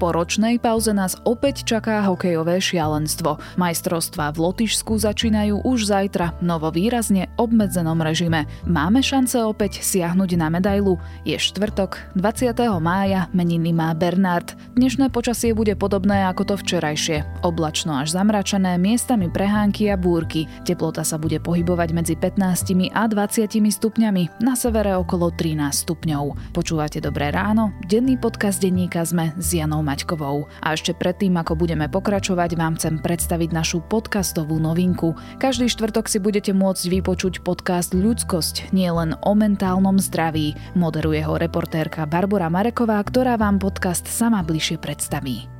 Po ročnej pauze nás opäť čaká hokejové šialenstvo. Majstrovstvá v Lotyšsku začínajú už zajtra, novo výrazne obmedzenom režime. Máme šance opäť siahnuť na medailu? Je štvrtok, 20. mája, meniny má Bernard. Dnešné počasie bude podobné ako to včerajšie. Oblačno až zamračené, miestami prehánky a búrky. Teplota sa bude pohybovať medzi 15 a 20 stupňami, na severe okolo 13 stupňov. Počúvate Dobré ráno? Denný podcast denníka sme s Janou Maťkovou. A ešte predtým, ako budeme pokračovať, vám chcem predstaviť našu podcastovú novinku. Každý štvrtok si budete môcť vypočuť podcast Ľudskosť, nie len o mentálnom zdraví. Moderuje ho reportérka Barbara Mareková, ktorá vám podcast sama bližšie predstaví.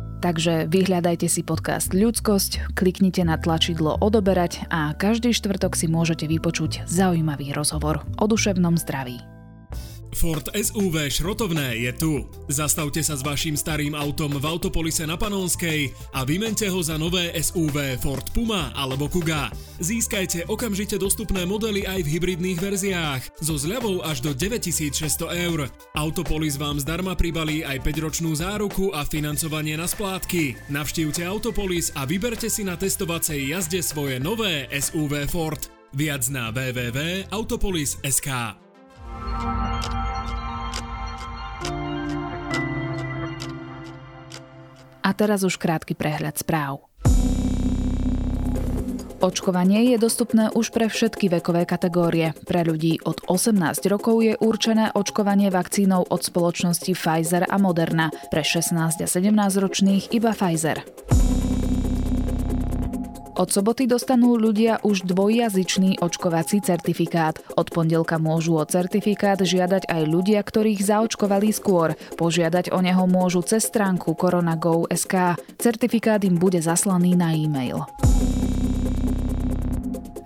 Takže vyhľadajte si podcast Ľudskosť, kliknite na tlačidlo odoberať a každý štvrtok si môžete vypočuť zaujímavý rozhovor o duševnom zdraví. Ford SUV šrotovné je tu. Zastavte sa s vašim starým autom v Autopolise na Panonskej a vymente ho za nové SUV Ford Puma alebo Kuga. Získajte okamžite dostupné modely aj v hybridných verziách so zľavou až do 9600 eur. Autopolis vám zdarma pribalí aj 5-ročnú záruku a financovanie na splátky. Navštívte Autopolis a vyberte si na testovacej jazde svoje nové SUV Ford. Viac na www.autopolis.sk A teraz už krátky prehľad správ. Očkovanie je dostupné už pre všetky vekové kategórie. Pre ľudí od 18 rokov je určené očkovanie vakcínou od spoločnosti Pfizer a Moderna, pre 16 a 17 ročných iba Pfizer. Od soboty dostanú ľudia už dvojjazyčný očkovací certifikát. Od pondelka môžu o certifikát žiadať aj ľudia, ktorých zaočkovali skôr. Požiadať o neho môžu cez stránku koronagov.sk. Certifikát im bude zaslaný na e-mail.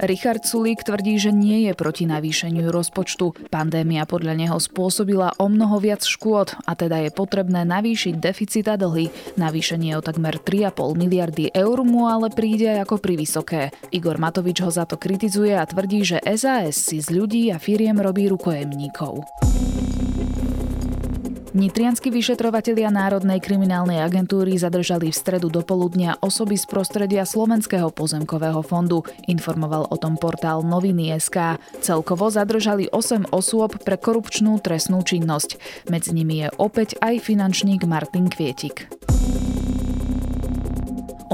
Richard Sulík tvrdí, že nie je proti navýšeniu rozpočtu. Pandémia podľa neho spôsobila o mnoho viac škôd a teda je potrebné navýšiť deficit a dlhy. Navýšenie o takmer 3,5 miliardy eur mu ale príde ako privysoké. Igor Matovič ho za to kritizuje a tvrdí, že SAS si z ľudí a firiem robí rukojemníkov. Nitrianskí vyšetrovatelia Národnej kriminálnej agentúry zadržali v stredu do poludnia osoby z prostredia Slovenského pozemkového fondu. Informoval o tom portál Noviny.sk. Celkovo zadržali 8 osôb pre korupčnú trestnú činnosť. Medzi nimi je opäť aj finančník Martin Kvietik.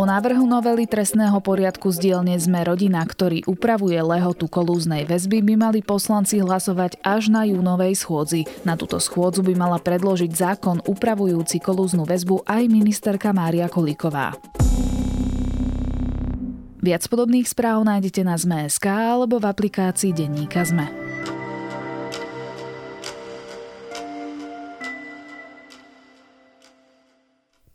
O návrhu novely trestného poriadku z dielne sme rodina, ktorý upravuje lehotu kolúznej väzby, by mali poslanci hlasovať až na júnovej schôdzi. Na túto schôdzu by mala predložiť zákon upravujúci kolúznu väzbu aj ministerka Mária Kolíková. Viac podobných správ nájdete na ZME.sk alebo v aplikácii Denníka ZME.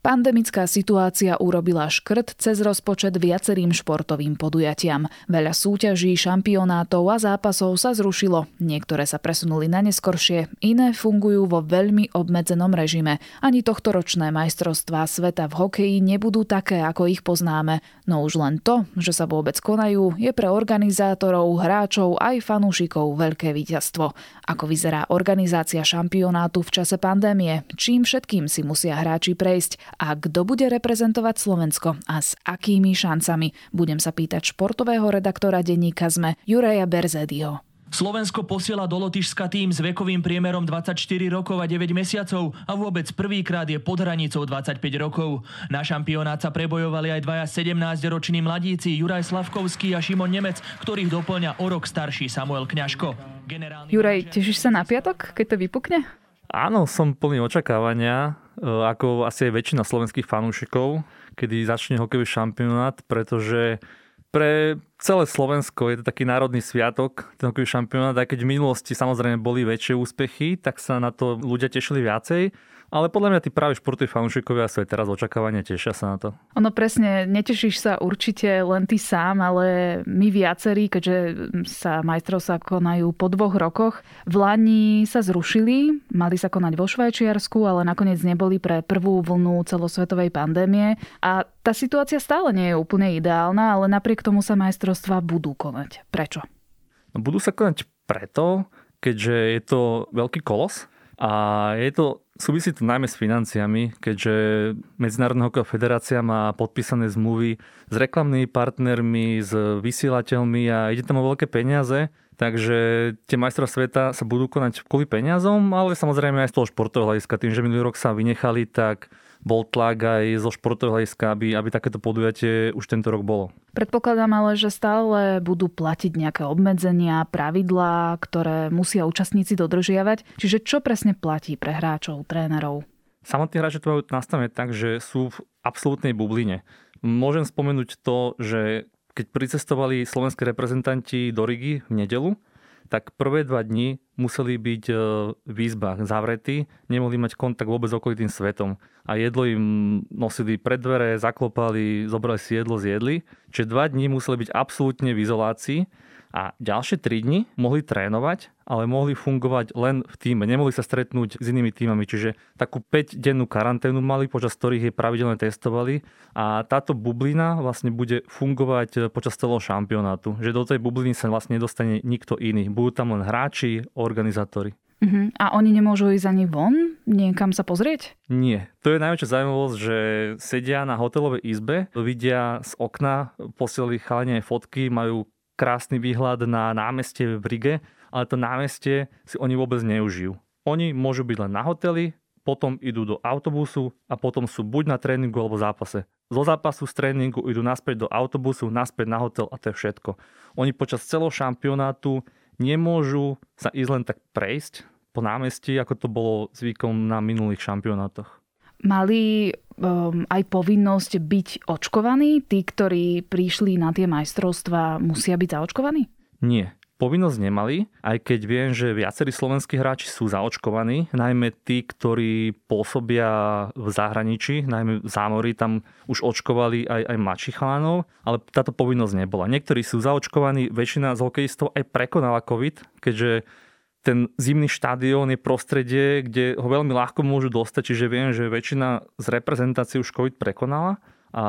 Pandemická situácia urobila škrt cez rozpočet viacerým športovým podujatiam. Veľa súťaží, šampionátov a zápasov sa zrušilo. Niektoré sa presunuli na neskoršie, iné fungujú vo veľmi obmedzenom režime. Ani tohto ročné majstrovstvá sveta v hokeji nebudú také, ako ich poznáme. No už len to, že sa vôbec konajú, je pre organizátorov, hráčov aj fanúšikov veľké víťazstvo. Ako vyzerá organizácia šampionátu v čase pandémie? Čím všetkým si musia hráči prejsť? A kto bude reprezentovať Slovensko a s akými šancami. Budem sa pýtať športového redaktora denníka ZME Juraja Berzedio. Slovensko posiela do Lotyšska tým s vekovým priemerom 24 rokov a 9 mesiacov a vôbec prvýkrát je pod hranicou 25 rokov. Na šampionát sa prebojovali aj dvaja 17-roční mladíci Juraj Slavkovský a Šimon Nemec, ktorých doplňa o rok starší Samuel Kňažko. Generálny Juraj, tešíš sa na piatok, keď to vypukne? Áno, som plný očakávania. E, ako asi aj väčšina slovenských fanúšikov, kedy začne hokejový šampionát, pretože pre celé Slovensko je to taký národný sviatok, ten hokejový šampionát, aj keď v minulosti samozrejme boli väčšie úspechy, tak sa na to ľudia tešili viacej. Ale podľa mňa tí práve športoví fanúšikovia sú aj teraz očakávania, tešia sa na to. Ono presne, netešíš sa určite len ty sám, ale my viacerí, keďže sa sa konajú po dvoch rokoch. V Lani sa zrušili, mali sa konať vo Švajčiarsku, ale nakoniec neboli pre prvú vlnu celosvetovej pandémie. A tá situácia stále nie je úplne ideálna, ale napriek tomu sa majstrovstvá budú konať. Prečo? No, budú sa konať preto, keďže je to veľký kolos a je to Súvisí to najmä s financiami, keďže Medzinárodná hokejová federácia má podpísané zmluvy s reklamnými partnermi, s vysielateľmi a ide tam o veľké peniaze. Takže tie majstra sveta sa budú konať kvôli peniazom, ale samozrejme aj z toho športového hľadiska. Tým, že minulý rok sa vynechali, tak bol tlak aj zo športového hľadiska, aby, aby takéto podujatie už tento rok bolo. Predpokladám ale, že stále budú platiť nejaké obmedzenia, pravidlá, ktoré musia účastníci dodržiavať. Čiže čo presne platí pre hráčov, trénerov? Samotní hráči to majú nastavené tak, že sú v absolútnej bubline. Môžem spomenúť to, že keď pricestovali slovenské reprezentanti do Rigi v nedelu, tak prvé dva dni museli byť e, v izbách zavretí, nemohli mať kontakt vôbec s okolitým svetom. A jedlo im nosili pred dvere, zaklopali, zobrali si jedlo, zjedli. Čiže dva dni museli byť absolútne v izolácii a ďalšie 3 dni mohli trénovať, ale mohli fungovať len v týme. Nemohli sa stretnúť s inými týmami, čiže takú 5-dennú karanténu mali, počas ktorých je pravidelne testovali a táto bublina vlastne bude fungovať počas celého šampionátu. Že do tej bubliny sa vlastne nedostane nikto iný. Budú tam len hráči, organizátori. Uh-huh. A oni nemôžu ísť ani von? Niekam sa pozrieť? Nie. To je najväčšia zaujímavosť, že sedia na hotelovej izbe, vidia z okna, posielali chalenie fotky, majú krásny výhľad na námestie v Rige, ale to námestie si oni vôbec neužijú. Oni môžu byť len na hoteli, potom idú do autobusu a potom sú buď na tréningu alebo zápase. Zo zápasu z tréningu idú naspäť do autobusu, naspäť na hotel a to je všetko. Oni počas celého šampionátu nemôžu sa ísť len tak prejsť po námestí, ako to bolo zvykom na minulých šampionátoch. Mali um, aj povinnosť byť očkovaní? Tí, ktorí prišli na tie majstrovstvá, musia byť zaočkovaní? Nie. Povinnosť nemali, aj keď viem, že viacerí slovenskí hráči sú zaočkovaní, najmä tí, ktorí pôsobia v zahraničí, najmä v zámori, tam už očkovali aj, aj mladších chalanov, ale táto povinnosť nebola. Niektorí sú zaočkovaní, väčšina z hokejistov aj prekonala COVID, keďže ten zimný štadión je prostredie, kde ho veľmi ľahko môžu dostať, čiže viem, že väčšina z reprezentácií už COVID prekonala a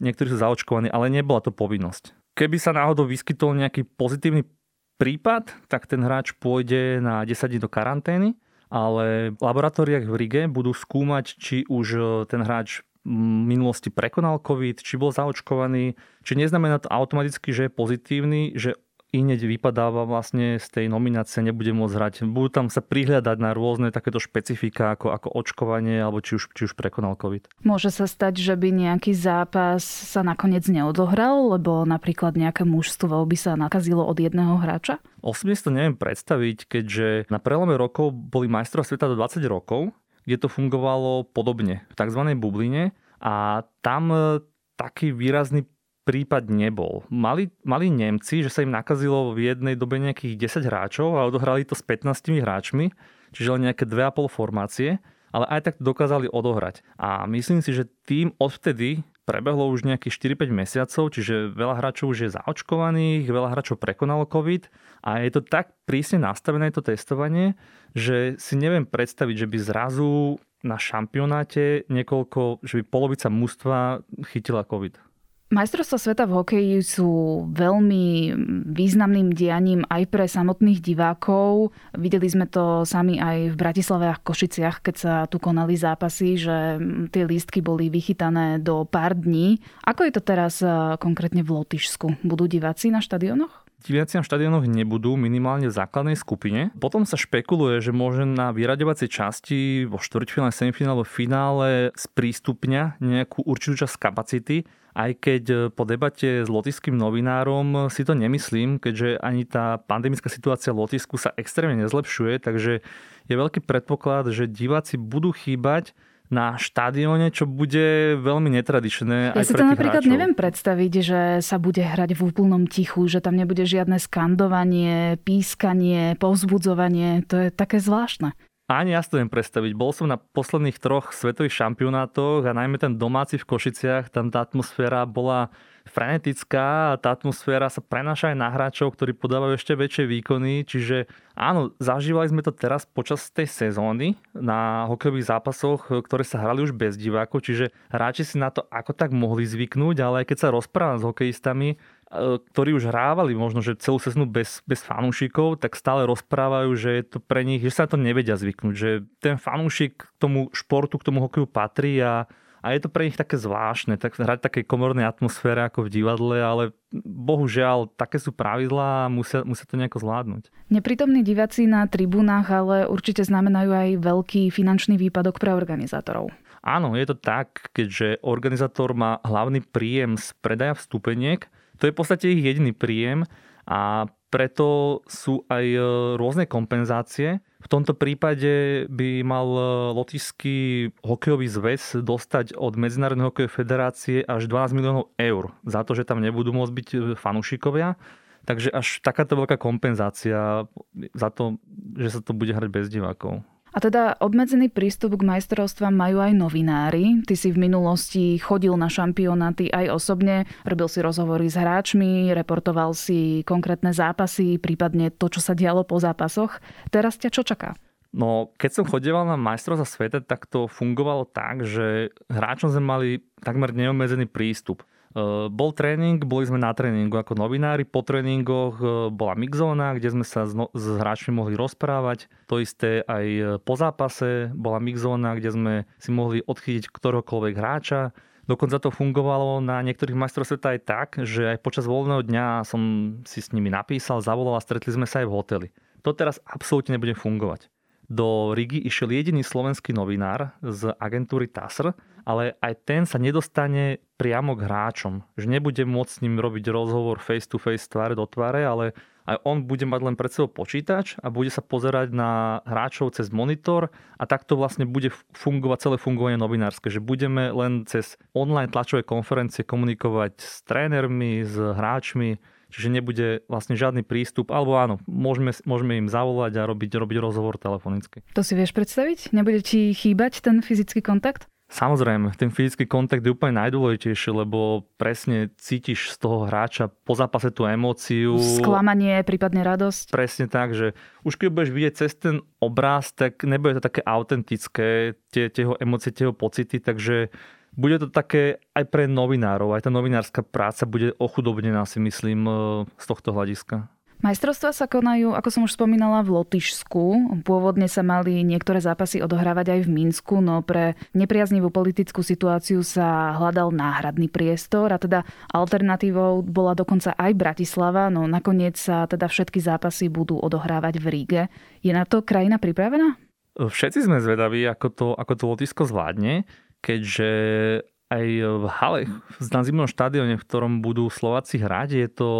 niektorí sú zaočkovaní, ale nebola to povinnosť. Keby sa náhodou vyskytol nejaký pozitívny prípad, tak ten hráč pôjde na 10 dní do karantény, ale v laboratóriách v Rige budú skúmať, či už ten hráč v minulosti prekonal COVID, či bol zaočkovaný, či neznamená to automaticky, že je pozitívny, že hneď vypadáva vlastne z tej nominácie, nebude môcť hrať. Budú tam sa prihľadať na rôzne takéto špecifika ako, ako očkovanie alebo či už, či už prekonal COVID. Môže sa stať, že by nejaký zápas sa nakoniec neodohral, lebo napríklad nejaké mužstvo by sa nakazilo od jedného hráča? Osobne si to neviem predstaviť, keďže na prelome rokov boli majstrov sveta do 20 rokov, kde to fungovalo podobne v tzv. bubline a tam e, taký výrazný prípad nebol. Mali, mali Nemci, že sa im nakazilo v jednej dobe nejakých 10 hráčov a odohrali to s 15 hráčmi, čiže len nejaké 2,5 formácie, ale aj tak dokázali odohrať. A myslím si, že tým odvtedy prebehlo už nejakých 4-5 mesiacov, čiže veľa hráčov už je zaočkovaných, veľa hráčov prekonalo COVID a je to tak prísne nastavené to testovanie, že si neviem predstaviť, že by zrazu na šampionáte niekoľko, že by polovica mužstva chytila COVID. Majstrovstvá sveta v hokeji sú veľmi významným dianím aj pre samotných divákov. Videli sme to sami aj v Bratislave a Košiciach, keď sa tu konali zápasy, že tie lístky boli vychytané do pár dní. Ako je to teraz e, konkrétne v Lotyšsku? Budú diváci na štadionoch? Diváci na štadionoch nebudú minimálne v základnej skupine. Potom sa špekuluje, že môže na vyraďovacej časti vo štvrťfinále, semifinále, finále sprístupňa nejakú určitú časť kapacity aj keď e, po debate s lotiským novinárom si to nemyslím, keďže ani tá pandemická situácia v Lotisku sa extrémne nezlepšuje, takže je veľký predpoklad, že diváci budú chýbať na štadióne, čo bude veľmi netradičné. Ja aj si to napríklad hráčov. neviem predstaviť, že sa bude hrať v úplnom tichu, že tam nebude žiadne skandovanie, pískanie, povzbudzovanie. To je také zvláštne. Ani ja si to viem predstaviť. Bol som na posledných troch svetových šampionátoch a najmä ten domáci v Košiciach, tam tá atmosféra bola frenetická tá atmosféra sa prenáša aj na hráčov, ktorí podávajú ešte väčšie výkony. Čiže áno, zažívali sme to teraz počas tej sezóny na hokejových zápasoch, ktoré sa hrali už bez divákov, čiže hráči si na to ako tak mohli zvyknúť, ale aj keď sa rozprávam s hokejistami, E, ktorí už hrávali možno, že celú sezónu bez, bez fanúšikov, tak stále rozprávajú, že je to pre nich, že sa to nevedia zvyknúť, že ten fanúšik k tomu športu, k tomu hokeju patrí a, a je to pre nich také zvláštne, tak hrať také komornej atmosfére ako v divadle, ale bohužiaľ také sú pravidlá a musia, musia to nejako zvládnuť. Neprítomní diváci na tribúnach ale určite znamenajú aj veľký finančný výpadok pre organizátorov. Áno, je to tak, keďže organizátor má hlavný príjem z predaja vstupeniek, to je v podstate ich jediný príjem a preto sú aj e, rôzne kompenzácie. V tomto prípade by mal e, lotišský hokejový zväz dostať od Medzinárodnej hokejovej federácie až 12 miliónov eur za to, že tam nebudú môcť byť e, fanúšikovia. Takže až takáto veľká kompenzácia za to, že sa to bude hrať bez divákov. A teda obmedzený prístup k majstrovstvám majú aj novinári. Ty si v minulosti chodil na šampionáty aj osobne, robil si rozhovory s hráčmi, reportoval si konkrétne zápasy, prípadne to, čo sa dialo po zápasoch. Teraz ťa čo čaká? No, keď som chodieval na majstrovstvá sveta, tak to fungovalo tak, že hráčom sme mali takmer neobmedzený prístup. Eh, bol tréning, boli sme na tréningu ako novinári, po tréningoch eh, bola mixzóna, kde sme sa s, no, s hráčmi mohli rozprávať. To isté aj eh, po zápase bola mixzóna, kde sme si mohli odchytiť ktorokoľvek hráča. Dokonca to fungovalo na niektorých majstrov sveta aj tak, že aj počas voľného dňa som si s nimi napísal, zavolal a stretli sme sa aj v hoteli. To teraz absolútne nebude fungovať. Do Rigi išiel jediný slovenský novinár z agentúry TASR, ale aj ten sa nedostane priamo k hráčom. Že nebude môcť s ním robiť rozhovor face to face tváre do tváre, ale aj on bude mať len pred sebou počítač a bude sa pozerať na hráčov cez monitor a takto vlastne bude fungovať celé fungovanie novinárske, že budeme len cez online tlačové konferencie komunikovať s trénermi, s hráčmi, čiže nebude vlastne žiadny prístup, alebo áno, môžeme, môžeme im zavolať a robiť, robiť rozhovor telefonicky. To si vieš predstaviť? Nebude ti chýbať ten fyzický kontakt? Samozrejme, ten fyzický kontakt je úplne najdôležitejší, lebo presne cítiš z toho hráča po zápase tú emóciu. Sklamanie, prípadne radosť. Presne tak, že už keď budeš vidieť cez ten obraz, tak nebude to také autentické, tie, tie jeho emócie, tie jeho pocity, takže bude to také aj pre novinárov, aj tá novinárska práca bude ochudobnená, si myslím, z tohto hľadiska. Majstrovstvá sa konajú, ako som už spomínala, v Lotyšsku. Pôvodne sa mali niektoré zápasy odohrávať aj v Minsku, no pre nepriaznivú politickú situáciu sa hľadal náhradný priestor a teda alternatívou bola dokonca aj Bratislava, no nakoniec sa teda všetky zápasy budú odohrávať v Ríge. Je na to krajina pripravená? Všetci sme zvedaví, ako to, ako to Lotyšsko zvládne, keďže aj v hale, na zimnom štadióne, v ktorom budú Slováci hrať, je to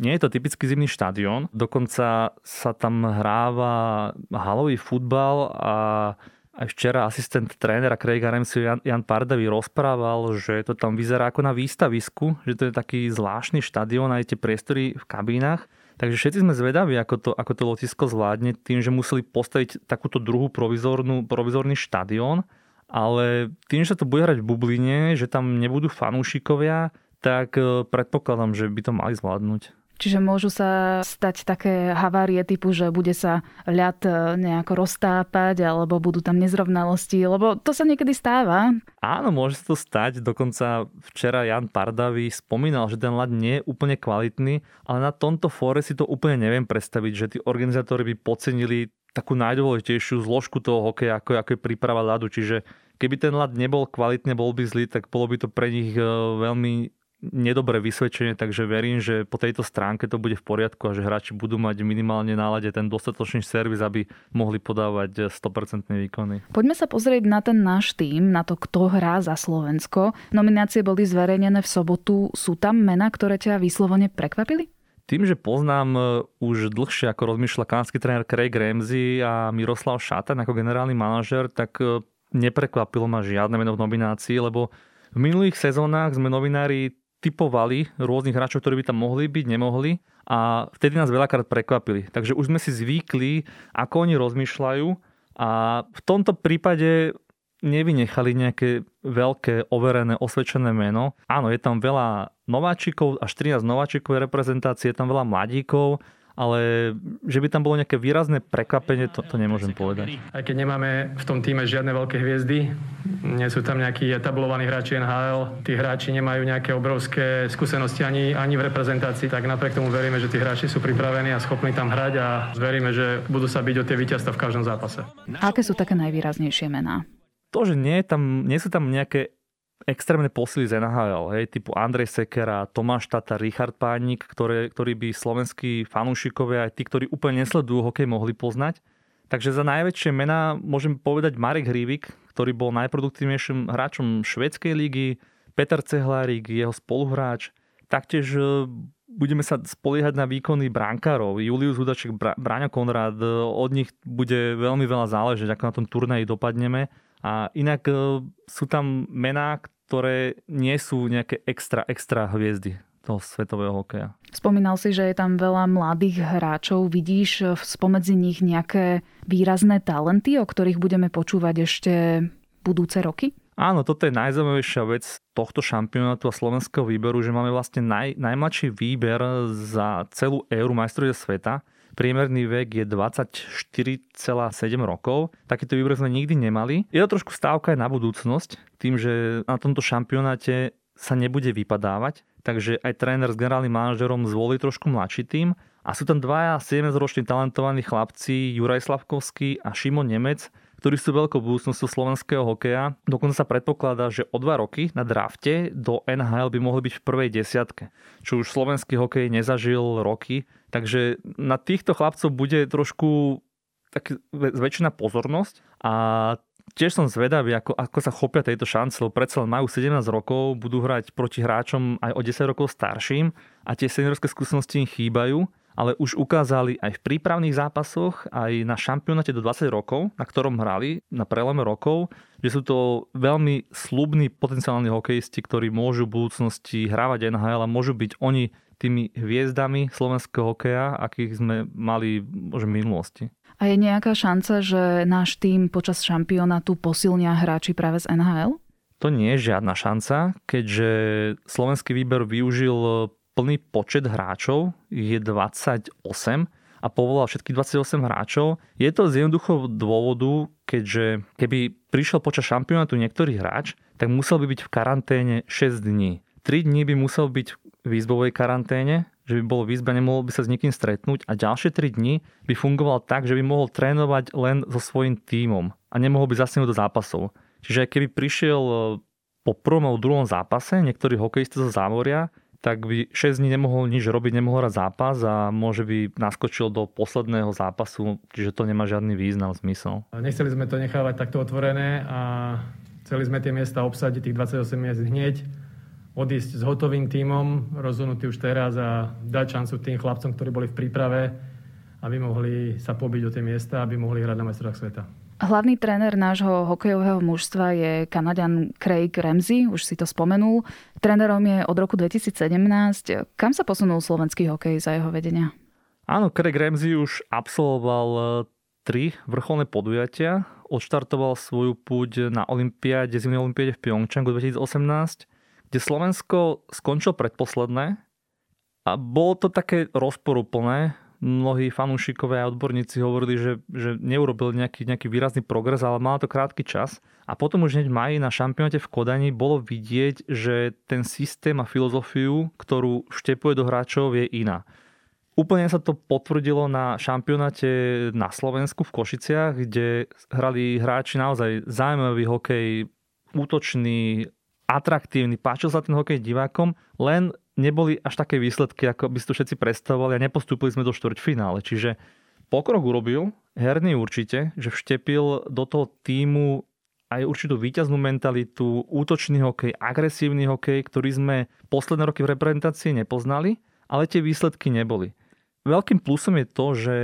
nie je to typický zimný štadión, dokonca sa tam hráva halový futbal a aj včera asistent trénera Craiga Ramsey Jan, Jan Pardavi rozprával, že to tam vyzerá ako na výstavisku, že to je taký zvláštny štadión, aj tie priestory v kabínach. Takže všetci sme zvedaví, ako to, ako to lotisko zvládne tým, že museli postaviť takúto druhú provizornú, provizorný štadión, ale tým, že sa to bude hrať v bubline, že tam nebudú fanúšikovia, tak eh, predpokladám, že by to mali zvládnuť. Čiže môžu sa stať také havárie typu, že bude sa ľad e, nejako roztápať alebo budú tam nezrovnalosti, lebo to sa niekedy stáva. Áno, môže sa to stať. Dokonca včera Jan Pardavi spomínal, že ten ľad nie je úplne kvalitný, ale na tomto fóre si to úplne neviem predstaviť, že tí organizátori by podcenili takú najdôležitejšiu zložku toho hokeja, ako, ako je príprava ľadu. Čiže keby ten ľad nebol kvalitný, bol by zlý, tak bolo by to pre nich e, veľmi nedobré vysvedčenie, takže verím, že po tejto stránke to bude v poriadku a že hráči budú mať minimálne nálade ten dostatočný servis, aby mohli podávať 100% výkony. Poďme sa pozrieť na ten náš tým, na to, kto hrá za Slovensko. Nominácie boli zverejnené v sobotu. Sú tam mená, ktoré ťa vyslovene prekvapili? Tým, že poznám e, už dlhšie, ako rozmýšľa kanadský tréner Craig Ramsey a Miroslav Šatan ako generálny manažer, tak e, neprekvapilo ma žiadne meno v nominácii, lebo v minulých sezónach sme novinári typovali rôznych hráčov, ktorí by tam mohli byť, nemohli a vtedy nás veľakrát prekvapili. Takže už sme si zvykli, ako oni rozmýšľajú a v tomto prípade nevynechali nejaké veľké, overené, osvedčené meno. Áno, je tam veľa nováčikov, až 13 nováčikov reprezentácie, je tam veľa mladíkov, ale že by tam bolo nejaké výrazné prekvapenie, to, to nemôžem povedať. Aj keď nemáme v tom týme žiadne veľké hviezdy, nie sú tam nejakí etablovaní hráči NHL, tí hráči nemajú nejaké obrovské skúsenosti ani, ani v reprezentácii, tak napriek tomu veríme, že tí hráči sú pripravení a schopní tam hrať a veríme, že budú sa byť o tie víťazstva v každom zápase. Aké sú také najvýraznejšie mená? To, že nie, tam, nie sú tam nejaké extrémne posily z NHL, hej, typu Andrej Sekera, Tomáš Tata, Richard Pánik, ktoré, ktorí by slovenskí fanúšikovia, aj tí, ktorí úplne nesledujú hokej, mohli poznať. Takže za najväčšie mená môžem povedať Marek Hrivik, ktorý bol najproduktívnejším hráčom švedskej ligy, Peter Cehlárik, jeho spoluhráč. Taktiež e, budeme sa spoliehať na výkony brankárov. Julius Hudaček, Bráňa Konrad, e, od nich bude veľmi veľa záležať, ako na tom turnaji dopadneme. A inak e, sú tam mená, ktoré nie sú nejaké extra, extra hviezdy toho svetového hokeja. Spomínal si, že je tam veľa mladých hráčov. Vidíš spomedzi nich nejaké výrazné talenty, o ktorých budeme počúvať ešte budúce roky? Áno, toto je najzaujímavejšia vec tohto šampionátu a slovenského výberu, že máme vlastne naj, najmladší výber za celú éru majstrovia sveta. Priemerný vek je 24,7 rokov. Takýto výber sme nikdy nemali. Je to trošku stávka aj na budúcnosť, tým, že na tomto šampionáte sa nebude vypadávať, takže aj tréner s generálnym manažerom zvolí trošku mladší tým a sú tam dvaja 17-roční talentovaní chlapci, Juraj Slavkovský a Šimon Nemec, ktorí sú veľkou budúcnosťou slovenského hokeja. Dokonca sa predpokladá, že o dva roky na drafte do NHL by mohli byť v prvej desiatke, čo už slovenský hokej nezažil roky. Takže na týchto chlapcov bude trošku tak zväčšená pozornosť a Tiež som zvedavý, ako, ako sa chopia tejto šance, lebo predsa len majú 17 rokov, budú hrať proti hráčom aj o 10 rokov starším a tie seniorské skúsenosti im chýbajú ale už ukázali aj v prípravných zápasoch, aj na šampionáte do 20 rokov, na ktorom hrali, na prelome rokov, že sú to veľmi slubní potenciálni hokejisti, ktorí môžu v budúcnosti hrávať NHL a môžu byť oni tými hviezdami slovenského hokeja, akých sme mali možno v minulosti. A je nejaká šanca, že náš tým počas šampionátu posilnia hráči práve z NHL? To nie je žiadna šanca, keďže slovenský výber využil plný počet hráčov, je 28 a povolal všetkých 28 hráčov. Je to z jednoduchého dôvodu, keďže keby prišiel počas šampionátu niektorý hráč, tak musel by byť v karanténe 6 dní. 3 dní by musel byť v výzbovej karanténe, že by bol v izbe, nemohol by sa s nikým stretnúť a ďalšie 3 dní by fungoval tak, že by mohol trénovať len so svojím tímom a nemohol by zasunúť do zápasov. Čiže keby prišiel po prvom alebo druhom zápase niektorý hokejista zo zámoria, tak by 6 dní nemohol nič robiť, nemohol hrať zápas a môže by naskočil do posledného zápasu, čiže to nemá žiadny význam, zmysel. Nechceli sme to nechávať takto otvorené a chceli sme tie miesta obsadiť, tých 28 miest hneď, odísť s hotovým tímom, rozhodnutý už teraz a dať šancu tým chlapcom, ktorí boli v príprave, aby mohli sa pobiť o tie miesta, aby mohli hrať na majstrovstvách sveta. Hlavný tréner nášho hokejového mužstva je Kanadian Craig Ramsey, už si to spomenul. Trénerom je od roku 2017. Kam sa posunul slovenský hokej za jeho vedenia? Áno, Craig Ramsey už absolvoval e, tri vrcholné podujatia. Odštartoval svoju púť na Olympiáde, zimnej Olympiáde v Pyeongchangu 2018, kde Slovensko skončilo predposledné. A bolo to také rozporúplné, mnohí fanúšikovia a odborníci hovorili, že, že neurobil nejaký, nejaký výrazný progres, ale mal to krátky čas. A potom už hneď v maji na šampionáte v Kodani bolo vidieť, že ten systém a filozofiu, ktorú štepuje do hráčov, je iná. Úplne sa to potvrdilo na šampionáte na Slovensku v Košiciach, kde hrali hráči naozaj zaujímavý hokej, útočný, atraktívny, páčil sa ten hokej divákom, len neboli až také výsledky, ako by si to všetci predstavovali a nepostúpili sme do štvrťfinále. Čiže pokrok urobil, herný určite, že vštepil do toho týmu aj určitú výťaznú mentalitu, útočný hokej, agresívny hokej, ktorý sme posledné roky v reprezentácii nepoznali, ale tie výsledky neboli. Veľkým plusom je to, že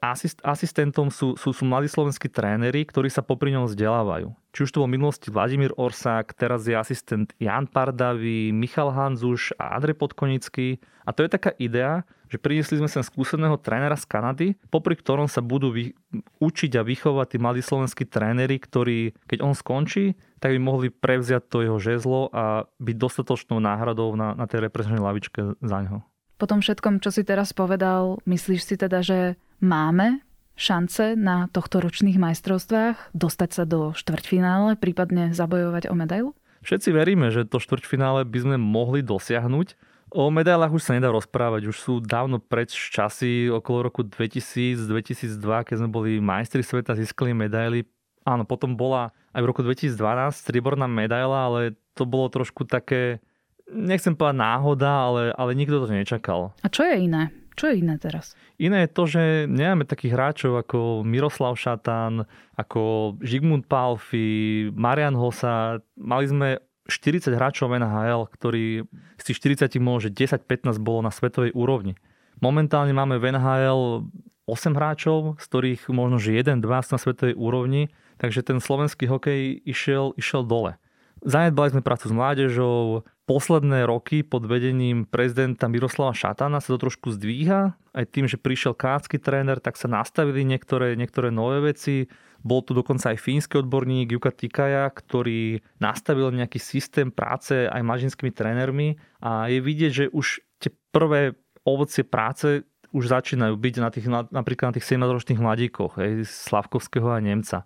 asist, asistentom sú, sú, sú mladí slovenskí tréneri, ktorí sa popri ňom vzdelávajú. Či už to bol v minulosti Vladimír Orsák, teraz je asistent Jan Pardavý, Michal Hanzuš a Andrej Podkonický. A to je taká idea, že priniesli sme sem skúseného trénera z Kanady, popri ktorom sa budú vy, učiť a vychovať tí mladí slovenskí tréneri, ktorí, keď on skončí, tak by mohli prevziať to jeho žezlo a byť dostatočnou náhradou na, na tej reprezentačnej lavičke za ňo. Po tom všetkom, čo si teraz povedal, myslíš si teda, že máme šance na tohto ročných majstrovstvách dostať sa do štvrťfinále, prípadne zabojovať o medailu? Všetci veríme, že to štvrťfinále by sme mohli dosiahnuť. O medailách už sa nedá rozprávať, už sú dávno preč časy, okolo roku 2000-2002, keď sme boli majstri sveta, získali medaily. Áno, potom bola aj v roku 2012 strieborná medaila, ale to bolo trošku také, nechcem povedať náhoda, ale, ale nikto to nečakal. A čo je iné? Čo je iné teraz? Iné je to, že nemáme takých hráčov ako Miroslav Šatan, ako Žigmund Palfi, Marian Hosa. Mali sme 40 hráčov NHL, ktorí z tých 40 môže 10-15 bolo na svetovej úrovni. Momentálne máme v NHL 8 hráčov, z ktorých možno že 1-2 na svetovej úrovni, takže ten slovenský hokej išiel, išiel dole. Zanedbali sme prácu s mládežou, posledné roky pod vedením prezidenta Miroslava Šatana sa to trošku zdvíha. Aj tým, že prišiel kácky tréner, tak sa nastavili niektoré, niektoré nové veci. Bol tu dokonca aj fínsky odborník Juka Tikaja, ktorý nastavil nejaký systém práce aj mažinskými trénermi a je vidieť, že už tie prvé ovocie práce už začínajú byť na tých, napríklad na tých 17-ročných mladíkoch, aj Slavkovského a Nemca,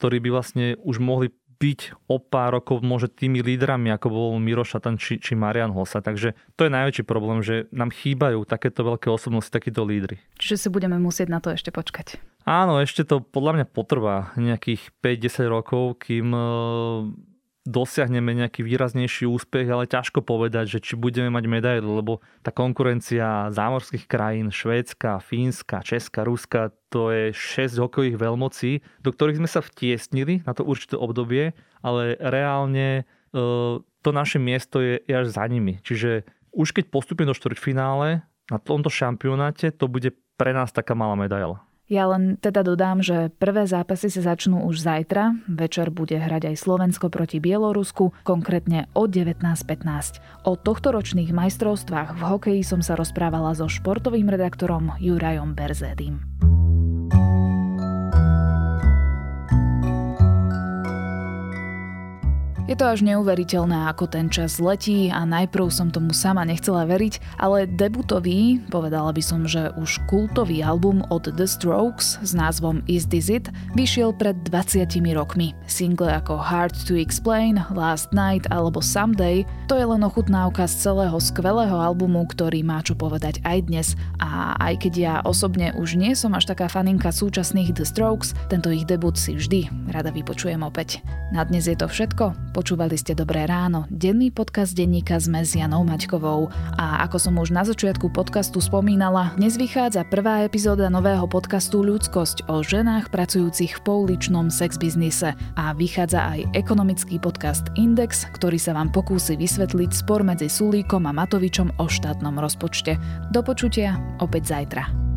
ktorí by vlastne už mohli byť o pár rokov môže tými lídrami, ako bol Miro Šatan či, či Marian Hosa. Takže to je najväčší problém, že nám chýbajú takéto veľké osobnosti, takíto lídry. Čiže si budeme musieť na to ešte počkať. Áno, ešte to podľa mňa potrvá nejakých 5-10 rokov, kým dosiahneme nejaký výraznejší úspech, ale ťažko povedať, že či budeme mať medaily, lebo tá konkurencia zámorských krajín, Švédska, Fínska, Česka, Ruska, to je 6 hokejových veľmocí, do ktorých sme sa vtiesnili na to určité obdobie, ale reálne e, to naše miesto je až za nimi. Čiže už keď postupíme do štvrťfinále, na tomto šampionáte, to bude pre nás taká malá medaila. Ja len teda dodám, že prvé zápasy sa začnú už zajtra. Večer bude hrať aj Slovensko proti Bielorusku, konkrétne o 19.15. O tohtoročných majstrovstvách v hokeji som sa rozprávala so športovým redaktorom Jurajom Berzedým. Je to až neuveriteľné, ako ten čas letí a najprv som tomu sama nechcela veriť, ale debutový, povedala by som, že už kultový album od The Strokes s názvom Is This It vyšiel pred 20 rokmi. Single ako Hard to Explain, Last Night alebo Someday to je len ochutnávka z celého skvelého albumu, ktorý má čo povedať aj dnes a aj keď ja osobne už nie som až taká faninka súčasných The Strokes, tento ich debut si vždy rada vypočujem opäť. Na dnes je to všetko. Počúvali ste Dobré ráno, denný podcast denníka sme s Janou Maťkovou. A ako som už na začiatku podcastu spomínala, dnes vychádza prvá epizóda nového podcastu Ľudskosť o ženách pracujúcich v pouličnom sex biznise. A vychádza aj ekonomický podcast Index, ktorý sa vám pokúsi vysvetliť spor medzi Sulíkom a Matovičom o štátnom rozpočte. Do počutia opäť zajtra.